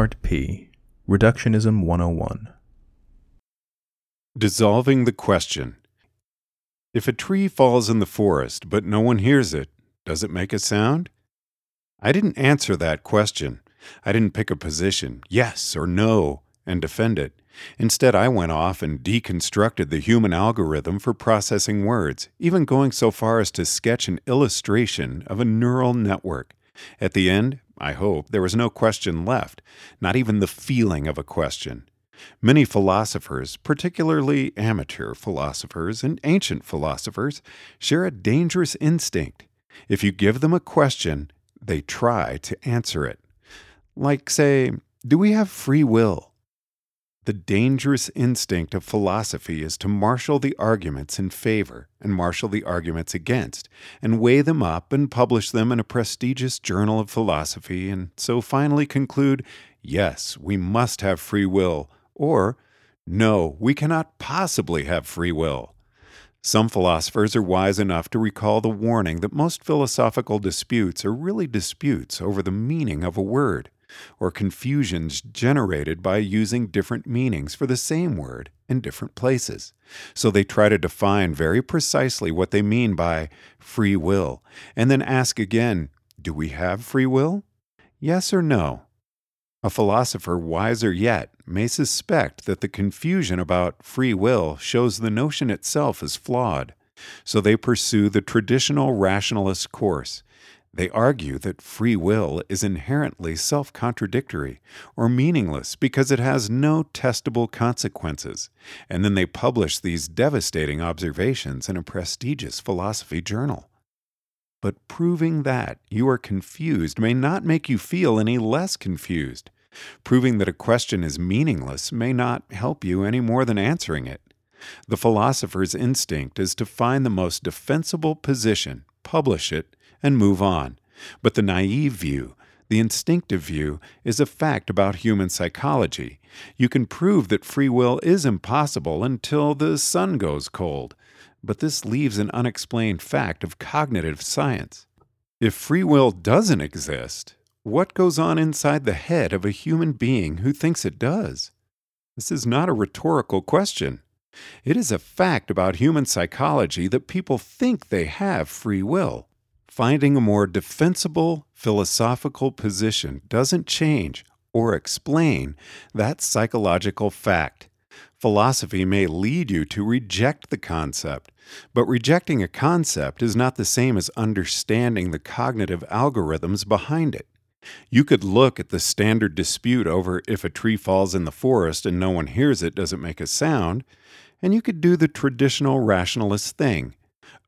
Part P Reductionism 101 Dissolving the question. If a tree falls in the forest but no one hears it, does it make a sound? I didn't answer that question. I didn't pick a position, yes or no, and defend it. Instead, I went off and deconstructed the human algorithm for processing words, even going so far as to sketch an illustration of a neural network. At the end, I hope, there was no question left, not even the feeling of a question. Many philosophers, particularly amateur philosophers and ancient philosophers, share a dangerous instinct. If you give them a question, they try to answer it. Like, say, do we have free will? The dangerous instinct of philosophy is to marshal the arguments in favor and marshal the arguments against, and weigh them up and publish them in a prestigious journal of philosophy, and so finally conclude yes, we must have free will, or no, we cannot possibly have free will. Some philosophers are wise enough to recall the warning that most philosophical disputes are really disputes over the meaning of a word or confusions generated by using different meanings for the same word in different places. So they try to define very precisely what they mean by free will, and then ask again, do we have free will? Yes or no? A philosopher wiser yet may suspect that the confusion about free will shows the notion itself is flawed, so they pursue the traditional rationalist course they argue that free will is inherently self contradictory or meaningless because it has no testable consequences, and then they publish these devastating observations in a prestigious philosophy journal. But proving that you are confused may not make you feel any less confused. Proving that a question is meaningless may not help you any more than answering it. The philosopher's instinct is to find the most defensible position, publish it, and move on. But the naive view, the instinctive view, is a fact about human psychology. You can prove that free will is impossible until the sun goes cold. But this leaves an unexplained fact of cognitive science. If free will doesn't exist, what goes on inside the head of a human being who thinks it does? This is not a rhetorical question. It is a fact about human psychology that people think they have free will. Finding a more defensible philosophical position doesn't change or explain that psychological fact. Philosophy may lead you to reject the concept, but rejecting a concept is not the same as understanding the cognitive algorithms behind it. You could look at the standard dispute over if a tree falls in the forest and no one hears it does it make a sound, and you could do the traditional rationalist thing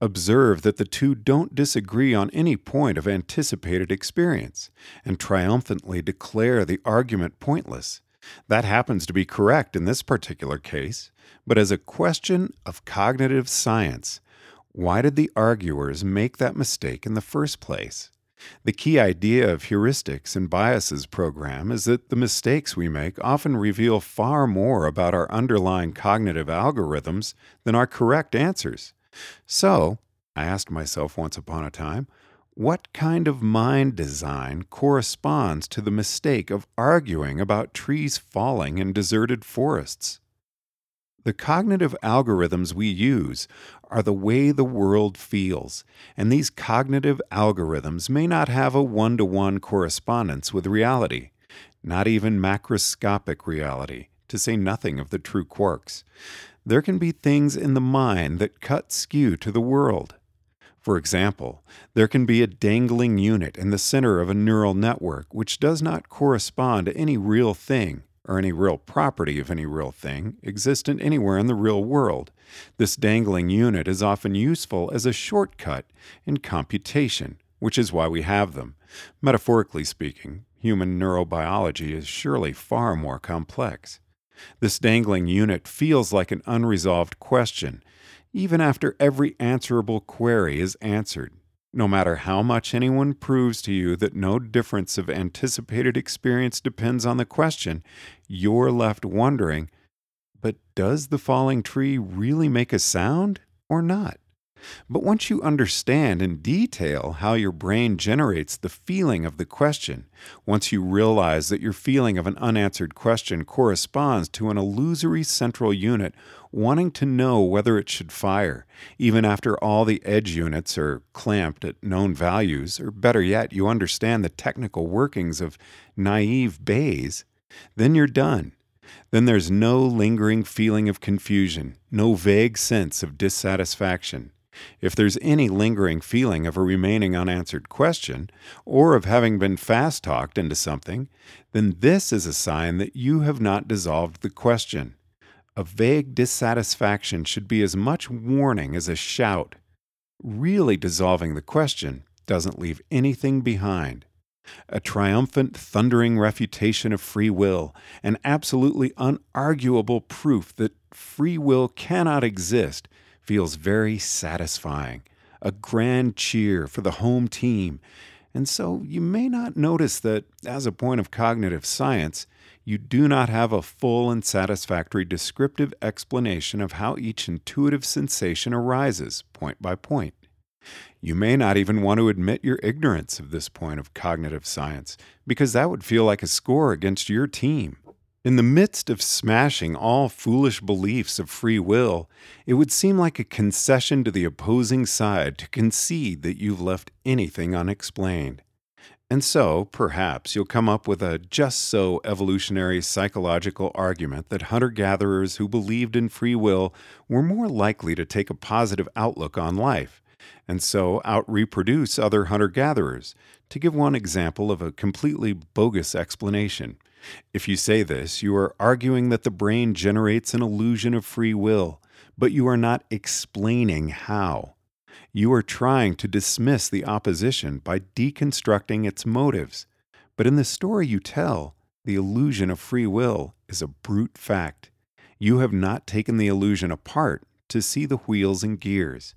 Observe that the two don't disagree on any point of anticipated experience, and triumphantly declare the argument pointless. That happens to be correct in this particular case, but as a question of cognitive science, why did the arguers make that mistake in the first place? The key idea of heuristics and biases program is that the mistakes we make often reveal far more about our underlying cognitive algorithms than our correct answers. So, I asked myself once upon a time, what kind of mind design corresponds to the mistake of arguing about trees falling in deserted forests? The cognitive algorithms we use are the way the world feels, and these cognitive algorithms may not have a one to one correspondence with reality, not even macroscopic reality, to say nothing of the true quarks there can be things in the mind that cut skew to the world. For example, there can be a dangling unit in the center of a neural network which does not correspond to any real thing or any real property of any real thing existent anywhere in the real world. This dangling unit is often useful as a shortcut in computation, which is why we have them. Metaphorically speaking, human neurobiology is surely far more complex. This dangling unit feels like an unresolved question, even after every answerable query is answered. No matter how much anyone proves to you that no difference of anticipated experience depends on the question, you're left wondering but does the falling tree really make a sound or not? But once you understand in detail how your brain generates the feeling of the question, once you realize that your feeling of an unanswered question corresponds to an illusory central unit wanting to know whether it should fire, even after all the edge units are clamped at known values, or better yet, you understand the technical workings of naive Bayes, then you're done. Then there's no lingering feeling of confusion, no vague sense of dissatisfaction. If there's any lingering feeling of a remaining unanswered question, or of having been fast talked into something, then this is a sign that you have not dissolved the question. A vague dissatisfaction should be as much warning as a shout. Really dissolving the question doesn't leave anything behind. A triumphant, thundering refutation of free will, an absolutely unarguable proof that free will cannot exist feels very satisfying, a grand cheer for the home team. And so you may not notice that, as a point of cognitive science, you do not have a full and satisfactory descriptive explanation of how each intuitive sensation arises, point by point. You may not even want to admit your ignorance of this point of cognitive science, because that would feel like a score against your team. In the midst of smashing all foolish beliefs of free will, it would seem like a concession to the opposing side to concede that you've left anything unexplained. And so, perhaps, you'll come up with a just so evolutionary psychological argument that hunter gatherers who believed in free will were more likely to take a positive outlook on life, and so out reproduce other hunter gatherers. To give one example of a completely bogus explanation, if you say this, you are arguing that the brain generates an illusion of free will, but you are not explaining how. You are trying to dismiss the opposition by deconstructing its motives. But in the story you tell, the illusion of free will is a brute fact. You have not taken the illusion apart to see the wheels and gears.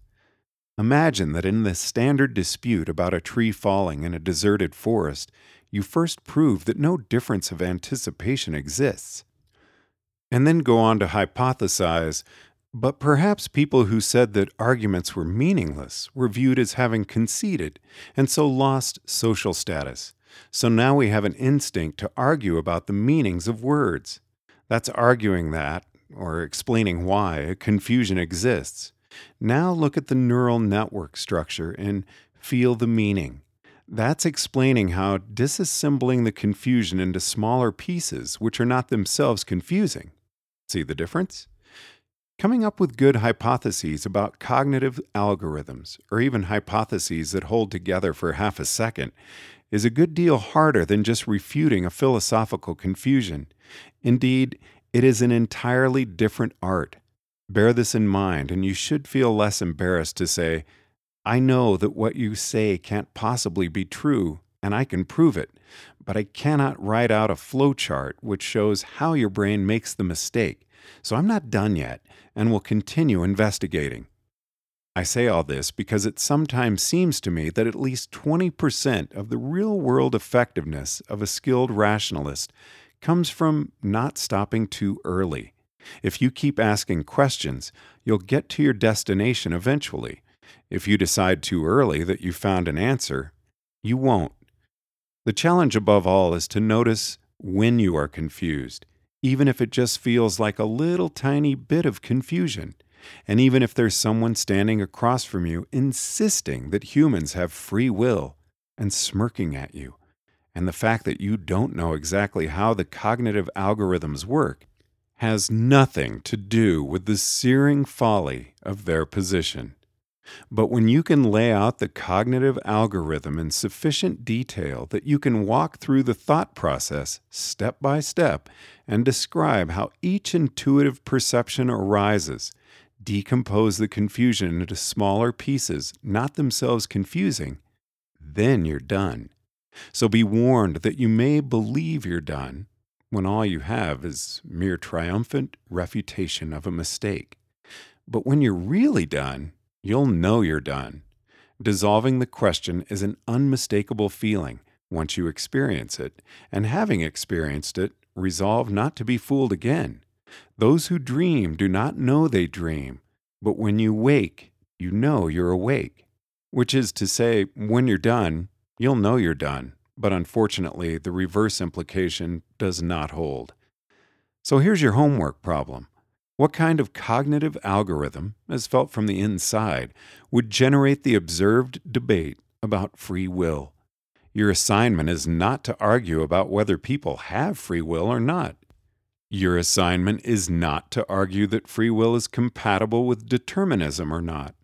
Imagine that in the standard dispute about a tree falling in a deserted forest, you first prove that no difference of anticipation exists. And then go on to hypothesize but perhaps people who said that arguments were meaningless were viewed as having conceded and so lost social status. So now we have an instinct to argue about the meanings of words. That's arguing that, or explaining why, a confusion exists. Now look at the neural network structure and feel the meaning. That's explaining how disassembling the confusion into smaller pieces, which are not themselves confusing. See the difference? Coming up with good hypotheses about cognitive algorithms, or even hypotheses that hold together for half a second, is a good deal harder than just refuting a philosophical confusion. Indeed, it is an entirely different art. Bear this in mind, and you should feel less embarrassed to say, I know that what you say can't possibly be true, and I can prove it, but I cannot write out a flowchart which shows how your brain makes the mistake. So I'm not done yet and will continue investigating. I say all this because it sometimes seems to me that at least 20% of the real world effectiveness of a skilled rationalist comes from not stopping too early. If you keep asking questions, you'll get to your destination eventually. If you decide too early that you found an answer, you won't. The challenge above all is to notice when you are confused even if it just feels like a little tiny bit of confusion. And even if there's someone standing across from you insisting that humans have free will and smirking at you, and the fact that you don't know exactly how the cognitive algorithms work has nothing to do with the searing folly of their position. But when you can lay out the cognitive algorithm in sufficient detail that you can walk through the thought process step by step and describe how each intuitive perception arises, decompose the confusion into smaller pieces, not themselves confusing, then you're done. So be warned that you may believe you're done when all you have is mere triumphant refutation of a mistake. But when you're really done, you'll know you're done. Dissolving the question is an unmistakable feeling once you experience it, and having experienced it, resolve not to be fooled again. Those who dream do not know they dream, but when you wake, you know you're awake. Which is to say, when you're done, you'll know you're done, but unfortunately, the reverse implication does not hold. So here's your homework problem. What kind of cognitive algorithm, as felt from the inside, would generate the observed debate about free will? Your assignment is not to argue about whether people have free will or not. Your assignment is not to argue that free will is compatible with determinism or not.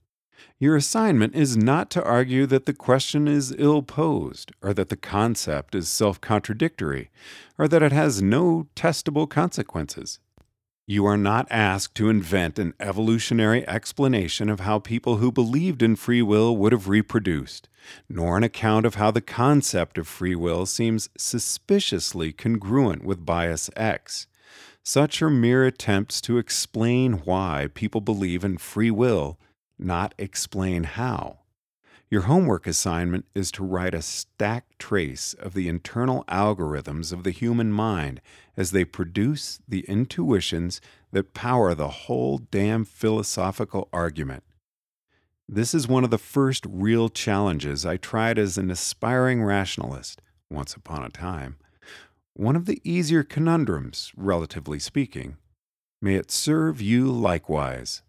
Your assignment is not to argue that the question is ill posed, or that the concept is self contradictory, or that it has no testable consequences. You are not asked to invent an evolutionary explanation of how people who believed in free will would have reproduced, nor an account of how the concept of free will seems suspiciously congruent with bias X. Such are mere attempts to explain why people believe in free will not explain how. Your homework assignment is to write a stack trace of the internal algorithms of the human mind as they produce the intuitions that power the whole damn philosophical argument. This is one of the first real challenges I tried as an aspiring rationalist, once upon a time. One of the easier conundrums, relatively speaking. May it serve you likewise.